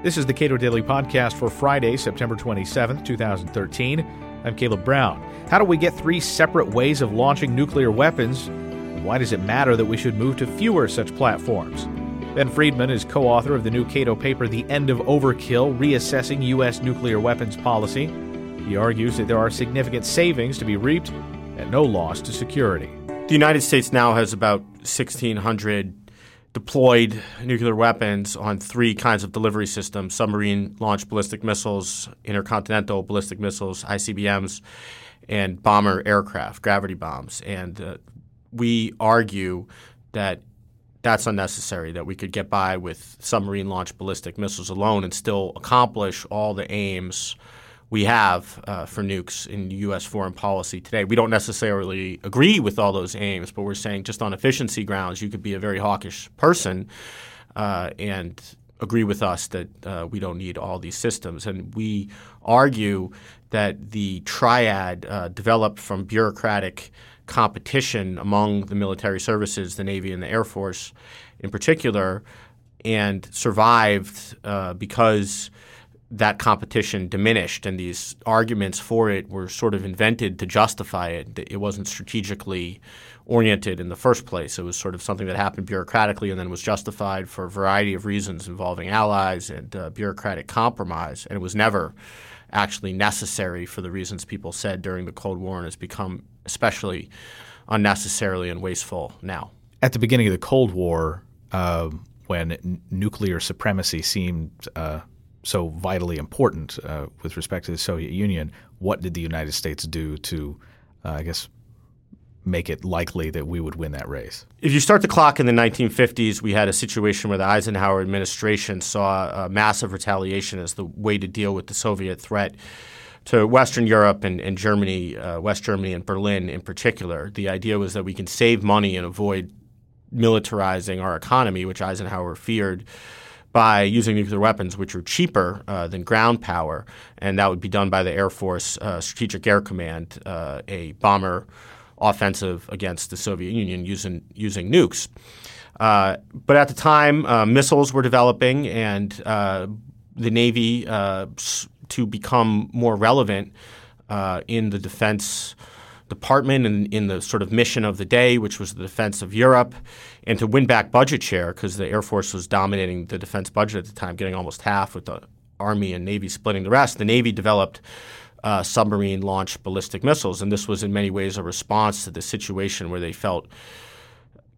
This is the Cato Daily Podcast for Friday, September 27th, 2013. I'm Caleb Brown. How do we get three separate ways of launching nuclear weapons? Why does it matter that we should move to fewer such platforms? Ben Friedman is co author of the new Cato paper, The End of Overkill Reassessing U.S. Nuclear Weapons Policy. He argues that there are significant savings to be reaped and no loss to security. The United States now has about 1,600 deployed nuclear weapons on three kinds of delivery systems submarine launched ballistic missiles, intercontinental ballistic missiles, ICBMs, and bomber aircraft, gravity bombs. And uh, we argue that that's unnecessary, that we could get by with submarine launched ballistic missiles alone and still accomplish all the aims we have uh, for nukes in U.S. foreign policy today. We don't necessarily agree with all those aims, but we're saying just on efficiency grounds, you could be a very hawkish person uh, and agree with us that uh, we don't need all these systems. And we argue that the triad uh, developed from bureaucratic competition among the military services, the Navy and the Air Force in particular, and survived uh, because – that competition diminished and these arguments for it were sort of invented to justify it. It wasn't strategically oriented in the first place. It was sort of something that happened bureaucratically and then was justified for a variety of reasons involving allies and uh, bureaucratic compromise. And it was never actually necessary for the reasons people said during the Cold War and has become especially unnecessarily and wasteful now. At the beginning of the Cold War, uh, when n- nuclear supremacy seemed uh, so vitally important uh, with respect to the Soviet Union, what did the United States do to, uh, I guess, make it likely that we would win that race? If you start the clock in the 1950s, we had a situation where the Eisenhower administration saw a massive retaliation as the way to deal with the Soviet threat to Western Europe and, and Germany, uh, West Germany and Berlin in particular. The idea was that we can save money and avoid militarizing our economy, which Eisenhower feared by using nuclear weapons, which are cheaper uh, than ground power, and that would be done by the Air Force uh, Strategic Air Command, uh, a bomber offensive against the Soviet Union using using nukes. Uh, but at the time, uh, missiles were developing, and uh, the Navy, to become more relevant in the defense department and in the sort of mission of the day, which was the defense of Europe, and to win back budget share because the Air Force was dominating the defense budget at the time, getting almost half, with the Army and Navy splitting the rest. The Navy developed uh, submarine launched ballistic missiles, and this was in many ways a response to the situation where they felt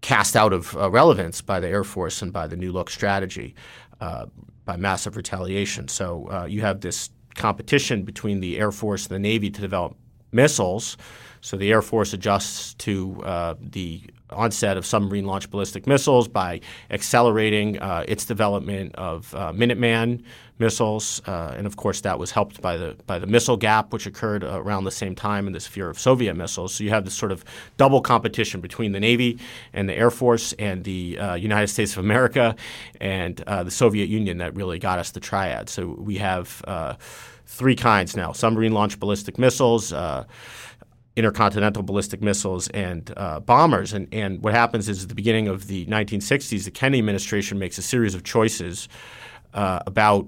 cast out of uh, relevance by the Air Force and by the New Look strategy, uh, by massive retaliation. So uh, you have this competition between the Air Force and the Navy to develop missiles. So the Air Force adjusts to uh, the onset of submarine launched ballistic missiles by accelerating uh, its development of uh, Minuteman missiles, uh, and of course that was helped by the by the missile gap, which occurred around the same time in this fear of Soviet missiles. So you have this sort of double competition between the Navy and the Air Force and the uh, United States of America and uh, the Soviet Union that really got us the triad. So we have three kinds now: submarine launched ballistic missiles intercontinental ballistic missiles and uh, bombers. And, and what happens is at the beginning of the 1960s, the Kennedy administration makes a series of choices uh, about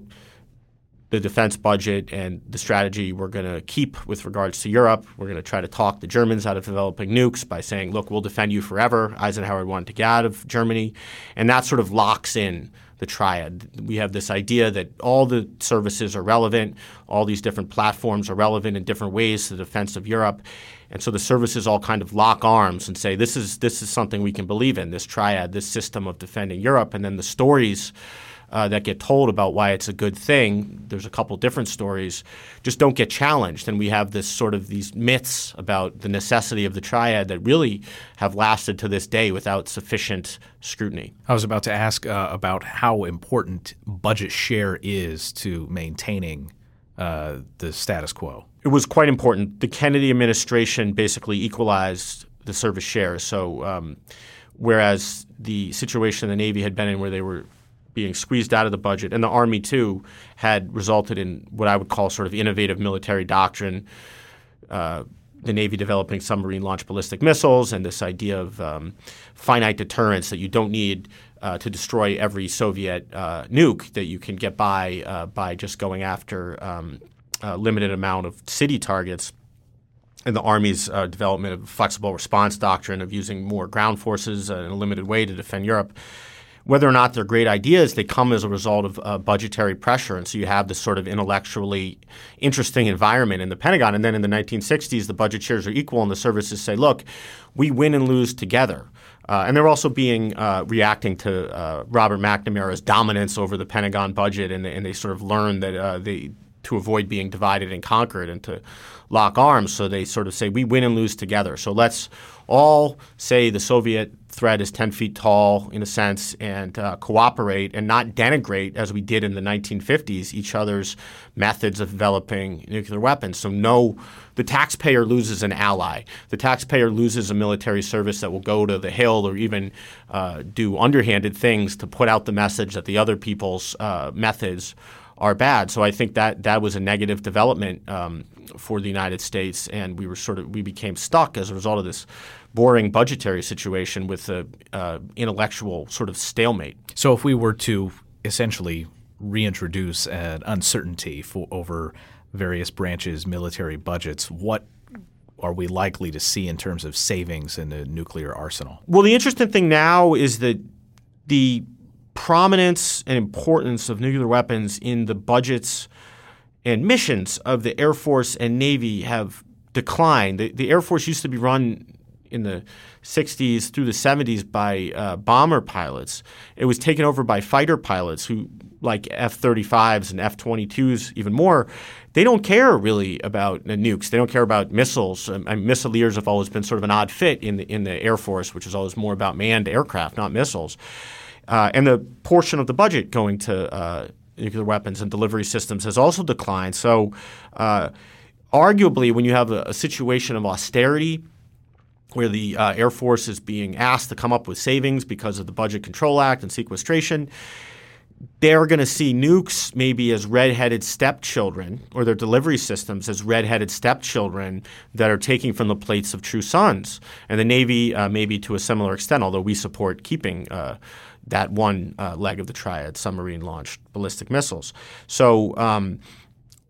the defense budget and the strategy we're going to keep with regards to Europe. We're going to try to talk the Germans out of developing nukes by saying, look, we'll defend you forever. Eisenhower wanted to get out of Germany. And that sort of locks in the triad. We have this idea that all the services are relevant, all these different platforms are relevant in different ways to the defense of Europe. And so the services all kind of lock arms and say, this is, this is something we can believe in, this triad, this system of defending Europe. And then the stories uh, that get told about why it's a good thing, there's a couple different stories, just don't get challenged. And we have this sort of these myths about the necessity of the triad that really have lasted to this day without sufficient scrutiny. I was about to ask uh, about how important budget share is to maintaining uh, the status quo. It was quite important. The Kennedy administration basically equalized the service share. So, um, whereas the situation the Navy had been in where they were being squeezed out of the budget, and the Army too had resulted in what I would call sort of innovative military doctrine. Uh, the Navy developing submarine launched ballistic missiles and this idea of um, finite deterrence that you don't need uh, to destroy every Soviet uh, nuke, that you can get by uh, by just going after um, a limited amount of city targets. And the Army's uh, development of flexible response doctrine of using more ground forces in a limited way to defend Europe whether or not they're great ideas, they come as a result of uh, budgetary pressure. And so you have this sort of intellectually interesting environment in the Pentagon. And then in the 1960s, the budget shares are equal, and the services say, look, we win and lose together. Uh, and they're also being uh, reacting to uh, Robert McNamara's dominance over the Pentagon budget, and they, and they sort of learned that uh, they to avoid being divided and conquered and to lock arms. So they sort of say, we win and lose together. So let's all say the Soviet threat is 10 feet tall in a sense and uh, cooperate and not denigrate, as we did in the 1950s, each other's methods of developing nuclear weapons. So, no, the taxpayer loses an ally. The taxpayer loses a military service that will go to the Hill or even uh, do underhanded things to put out the message that the other people's uh, methods are bad. So I think that that was a negative development um, for the United States, and we were sort of we became stuck as a result of this boring budgetary situation with the uh, intellectual sort of stalemate. So if we were to essentially reintroduce an uncertainty for over various branches' military budgets, what are we likely to see in terms of savings in the nuclear arsenal? Well, the interesting thing now is that the prominence and importance of nuclear weapons in the budgets and missions of the Air Force and Navy have declined. The, the Air Force used to be run in the 60s through the 70s by uh, bomber pilots. It was taken over by fighter pilots who, like F 35s and F 22s, even more, they don't care really about nukes. They don't care about missiles. Um, missileers have always been sort of an odd fit in the, in the Air Force, which is always more about manned aircraft, not missiles. Uh, and the portion of the budget going to uh, nuclear weapons and delivery systems has also declined. So, uh, arguably, when you have a, a, situation of austerity, where the uh, Air Force is being asked to come up with savings because of the Budget Control Act and sequestration, they're going to see nukes maybe as redheaded stepchildren or their delivery systems as redheaded stepchildren that are taking from the plates of true sons. And the Navy, uh, maybe to a similar extent, although we support keeping uh, that one uh, leg of the triad, submarine launched ballistic missiles. So um,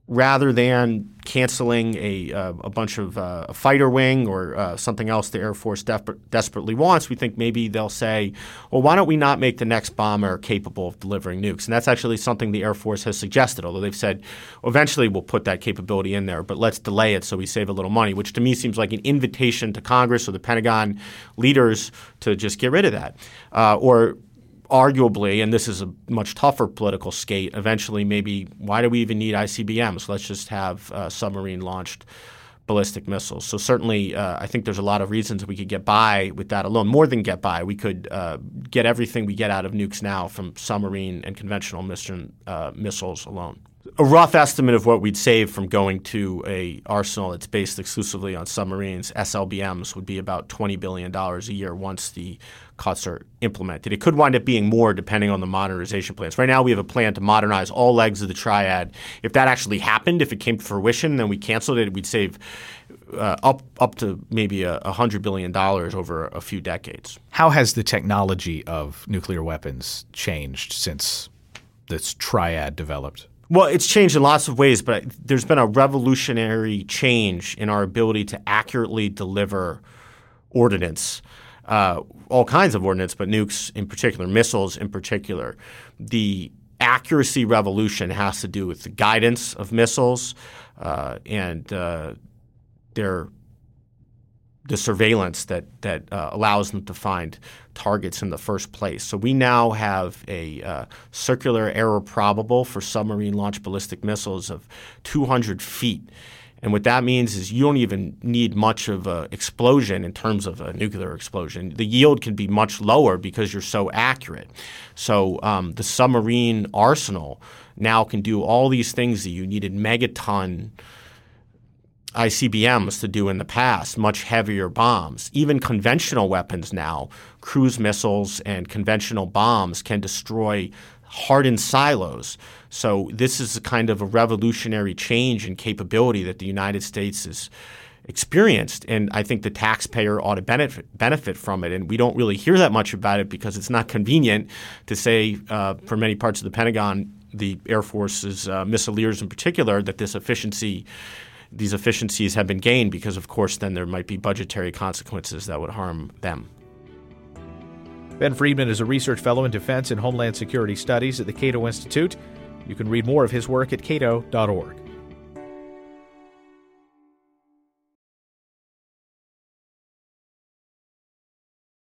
rather than canceling a, uh, a bunch of uh, a fighter wing or uh, something else the Air Force desperately wants, we think maybe they'll say, well, why don't we not make the next bomber capable of delivering nukes? And that's actually something the Air Force has suggested, although they've said eventually we'll put that capability in there, but let's delay it so we save a little money, which to me seems like an invitation to Congress or the Pentagon leaders to just get rid of that. Uh, or arguably, and this is a much tougher political skate, eventually maybe why do we even need ICBMs? Let's just have uh, submarine launched ballistic missiles. So certainly, uh, I think there's a lot of reasons we could get by with that alone. More than get by, we could uh, get everything we get out of nukes now from submarine and conventional mission, uh, missiles alone. A rough estimate of what we'd save from going to a arsenal that's based exclusively on submarines, SLBMs, would be about $20 billion a year once the cuts are implemented. It could wind up being more depending on the modernization plans. Right now, we have a plan to modernize all legs of the triad. If that actually happened, if it came to fruition, then we canceled it, we'd save uh, up up to maybe a, hundred billion dollars over a few decades. How has the technology of nuclear weapons changed since this triad developed? Well, it's changed in lots of ways, but there's been a revolutionary change in our ability to accurately deliver ordnance uh, all kinds of ordnance, but nukes in particular, missiles in particular. The accuracy revolution has to do with the guidance of missiles uh, and uh, their the surveillance that that uh, allows them to find targets in the first place. So we now have a uh, circular error probable for submarine launched ballistic missiles of 200 feet. And what that means is you don't even need much of an explosion in terms of a nuclear explosion. The yield can be much lower because you're so accurate. So um, the submarine arsenal now can do all these things that you needed megaton ICBMs to do in the past, much heavier bombs. Even conventional weapons now, cruise missiles and conventional bombs can destroy hardened silos. So this is a kind of a revolutionary change in capability that the United States is experienced. And I think the taxpayer ought to benefit, benefit from it. And we don't really hear that much about it because it's not convenient to say uh, for many parts of the Pentagon, the Air Force's uh, missileers in particular, that this efficiency these efficiencies have been gained because, of course, then there might be budgetary consequences that would harm them. Ben Friedman is a research fellow in defense and homeland security studies at the Cato Institute. You can read more of his work at cato.org.